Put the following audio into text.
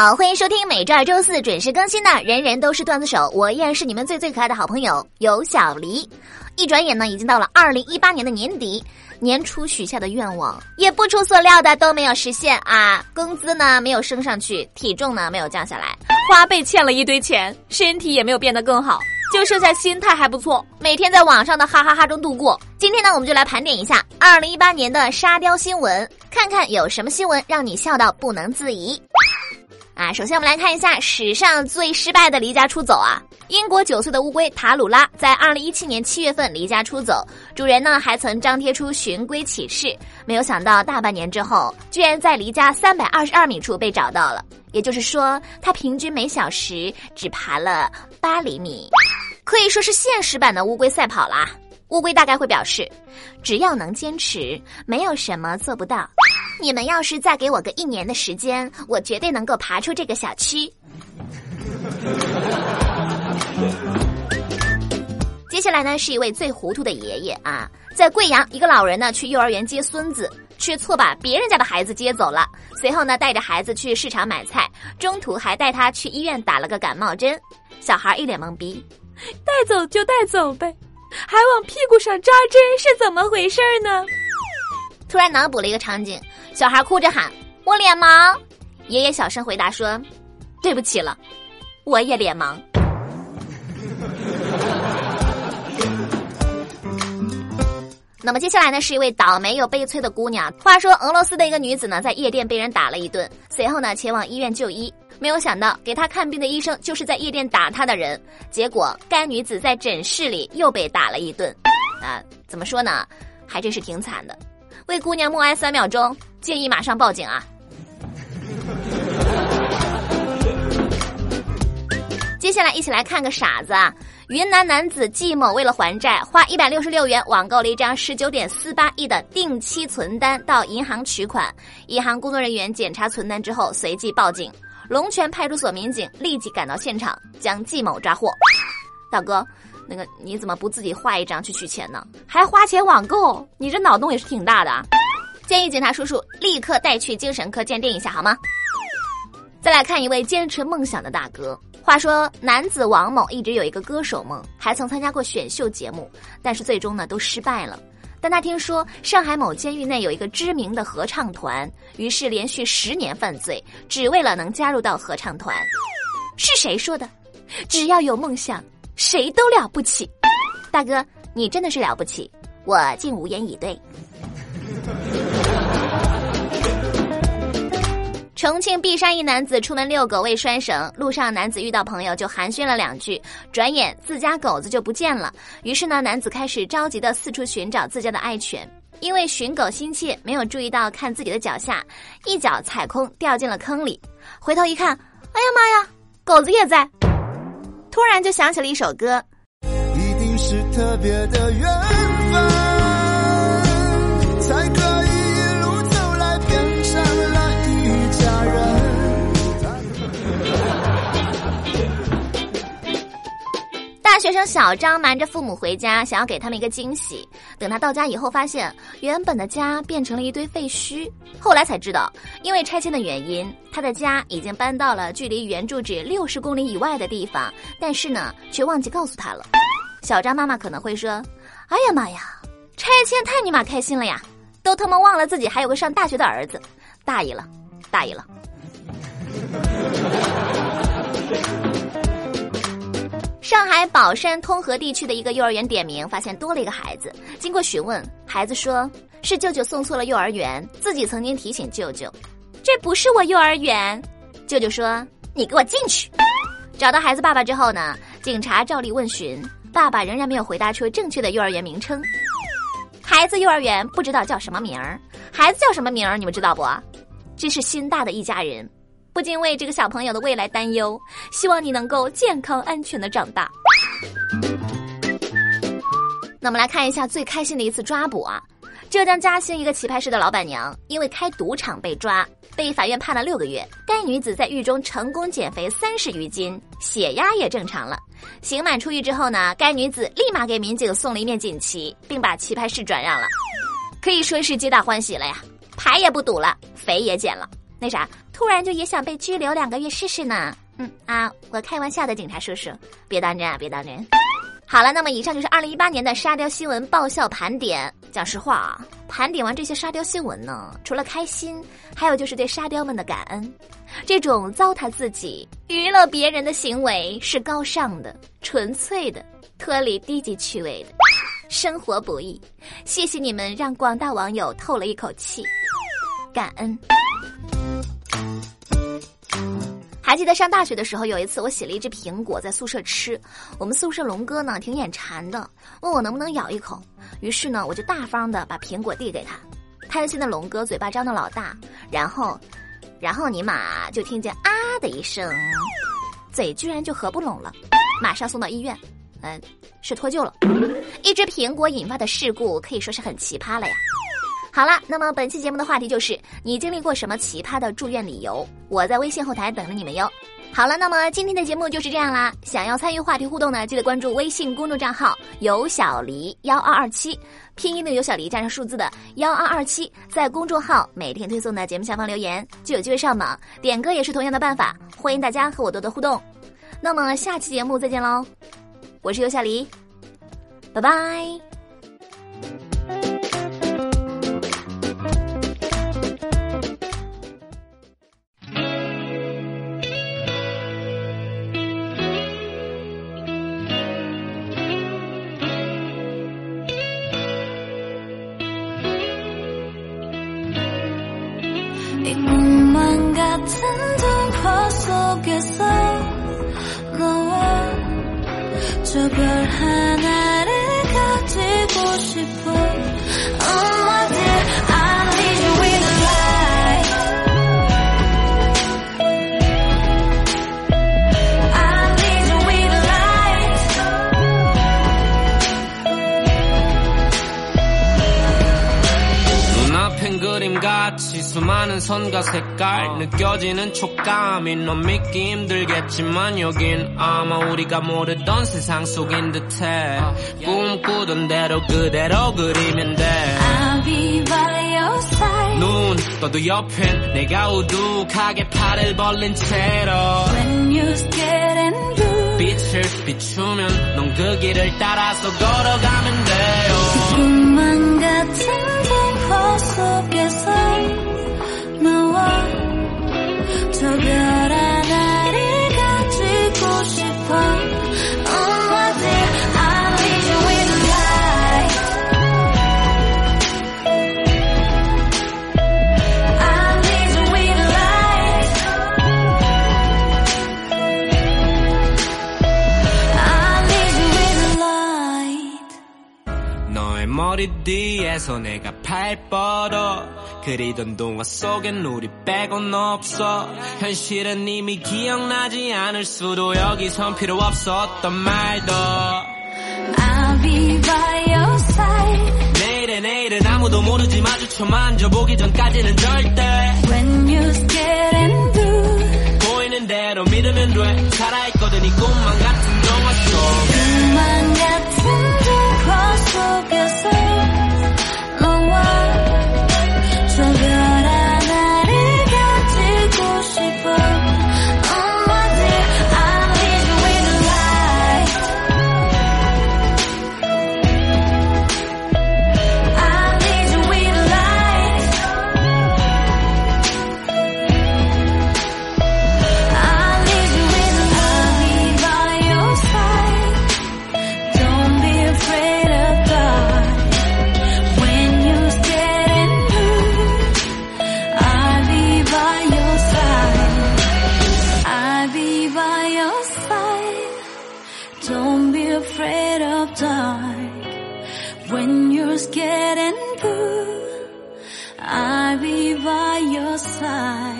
好，欢迎收听每周二、周四准时更新的《人人都是段子手》，我依然是你们最最可爱的好朋友有小黎。一转眼呢，已经到了二零一八年的年底，年初许下的愿望也不出所料的都没有实现啊！工资呢没有升上去，体重呢没有降下来，花呗欠了一堆钱，身体也没有变得更好，就剩下心态还不错，每天在网上的哈哈哈中度过。今天呢，我们就来盘点一下二零一八年的沙雕新闻，看看有什么新闻让你笑到不能自已。啊，首先我们来看一下史上最失败的离家出走啊！英国九岁的乌龟塔鲁拉在二零一七年七月份离家出走，主人呢还曾张贴出寻龟启事，没有想到大半年之后，居然在离家三百二十二米处被找到了。也就是说，它平均每小时只爬了八厘米，可以说是现实版的乌龟赛跑啦。乌龟大概会表示，只要能坚持，没有什么做不到。你们要是再给我个一年的时间，我绝对能够爬出这个小区。接下来呢，是一位最糊涂的爷爷啊，在贵阳，一个老人呢去幼儿园接孙子，却错把别人家的孩子接走了。随后呢，带着孩子去市场买菜，中途还带他去医院打了个感冒针。小孩一脸懵逼，带走就带走呗，还往屁股上扎针，是怎么回事呢？突然脑补了一个场景。小孩哭着喊：“我脸盲。”爷爷小声回答说：“对不起了，我也脸盲。”那么接下来呢，是一位倒霉又悲催的姑娘。话说，俄罗斯的一个女子呢，在夜店被人打了一顿，随后呢，前往医院就医。没有想到，给她看病的医生就是在夜店打她的人。结果，该女子在诊室里又被打了一顿。啊，怎么说呢？还真是挺惨的。为姑娘默哀三秒钟，建议马上报警啊！接下来一起来看个傻子啊！云南男子季某为了还债，花一百六十六元网购了一张十九点四八亿的定期存单到银行取款。银行工作人员检查存单之后，随即报警。龙泉派出所民警立即赶到现场，将季某抓获。大哥。那个你怎么不自己画一张去取钱呢？还花钱网购，你这脑洞也是挺大的啊！建议警察叔叔立刻带去精神科鉴定一下好吗？再来看一位坚持梦想的大哥。话说男子王某一直有一个歌手梦，还曾参加过选秀节目，但是最终呢都失败了。但他听说上海某监狱内有一个知名的合唱团，于是连续十年犯罪，只为了能加入到合唱团。是谁说的？只要有梦想。谁都了不起，大哥，你真的是了不起，我竟无言以对。重庆璧山一男子出门遛狗未拴绳，路上男子遇到朋友就寒暄了两句，转眼自家狗子就不见了。于是呢，男子开始着急的四处寻找自家的爱犬，因为寻狗心切，没有注意到看自己的脚下，一脚踩空掉进了坑里。回头一看，哎呀妈呀，狗子也在。突然就想起了一首歌。一定是特别的缘分，才可学生小张瞒着父母回家，想要给他们一个惊喜。等他到家以后，发现原本的家变成了一堆废墟。后来才知道，因为拆迁的原因，他的家已经搬到了距离原住址六十公里以外的地方。但是呢，却忘记告诉他了。小张妈妈可能会说：“哎呀妈呀，拆迁太尼玛开心了呀，都他妈忘了自己还有个上大学的儿子，大意了，大意了。”上海宝山通河地区的一个幼儿园点名，发现多了一个孩子。经过询问，孩子说是舅舅送错了幼儿园，自己曾经提醒舅舅，这不是我幼儿园。舅舅说：“你给我进去。”找到孩子爸爸之后呢，警察照例问询，爸爸仍然没有回答出正确的幼儿园名称。孩子幼儿园不知道叫什么名儿，孩子叫什么名儿？你们知道不？这是心大的一家人。不禁为这个小朋友的未来担忧，希望你能够健康安全的长大。那我们来看一下最开心的一次抓捕啊！浙江嘉兴一个棋牌室的老板娘因为开赌场被抓，被法院判了六个月。该女子在狱中成功减肥三十余斤，血压也正常了。刑满出狱之后呢，该女子立马给民警送了一面锦旗，并把棋牌室转让了，可以说是皆大欢喜了呀！牌也不赌了，肥也减了。那啥。突然就也想被拘留两个月试试呢。嗯啊，我开玩笑的，警察叔叔，别当真啊，别当真。好了，那么以上就是二零一八年的沙雕新闻爆笑盘点。讲实话啊，盘点完这些沙雕新闻呢，除了开心，还有就是对沙雕们的感恩。这种糟蹋自己、娱乐别人的行为是高尚的、纯粹的、脱离低级趣味的。生活不易，谢谢你们让广大网友透了一口气，感恩。记得上大学的时候，有一次我洗了一只苹果在宿舍吃，我们宿舍龙哥呢挺眼馋的，问我能不能咬一口，于是呢我就大方的把苹果递给他，贪心的龙哥嘴巴张的老大，然后，然后尼玛就听见啊的一声，嘴居然就合不拢了，马上送到医院，嗯，是脱臼了，一只苹果引发的事故可以说是很奇葩了呀。好了，那么本期节目的话题就是你经历过什么奇葩的住院理由？我在微信后台等着你们哟。好了，那么今天的节目就是这样啦。想要参与话题互动呢，记得关注微信公众账号“有小黎幺二二七”，拼音的有小黎加上数字的幺二二七，在公众号每天推送的节目下方留言，就有机会上榜。点歌也是同样的办法，欢迎大家和我多多互动。那么下期节目再见喽，我是有小黎，拜拜。 같은 동화 속에서 너와 저 별 하나를 가지고 싶어 같이 수많은 선과 색깔 느껴지는 촉감이 넌 믿기 힘들겠지만 여긴 아마 우리가 모르던 세상 속인 듯해. 꿈꾸던 대로 그대로 그리면 돼. I'll be by your side 눈 떠도 옆엔 내가 우두하게 팔을 벌린 채로. When you scared and blue 빛을 비추면 넌 그 길을 따라서 걸어가면 돼요. 같은 호 속에서 나와 저별 머리 뒤에서 내가 팔 뻗어 그리던 동화 속엔 우리 빼곤 없어. 현실은 이미 기억나지 않을 수도 여기선 필요 없었던 말도. I'll be by your side. 내일의 내일은 아무도 모르지 마주쳐 만져보기 전까지는 절대. When you scared and blue 보이는 대로 믿으면 돼. 살아있거든 이 꿈만 같은 동화 속 꿈만 같은 동화 속에 side.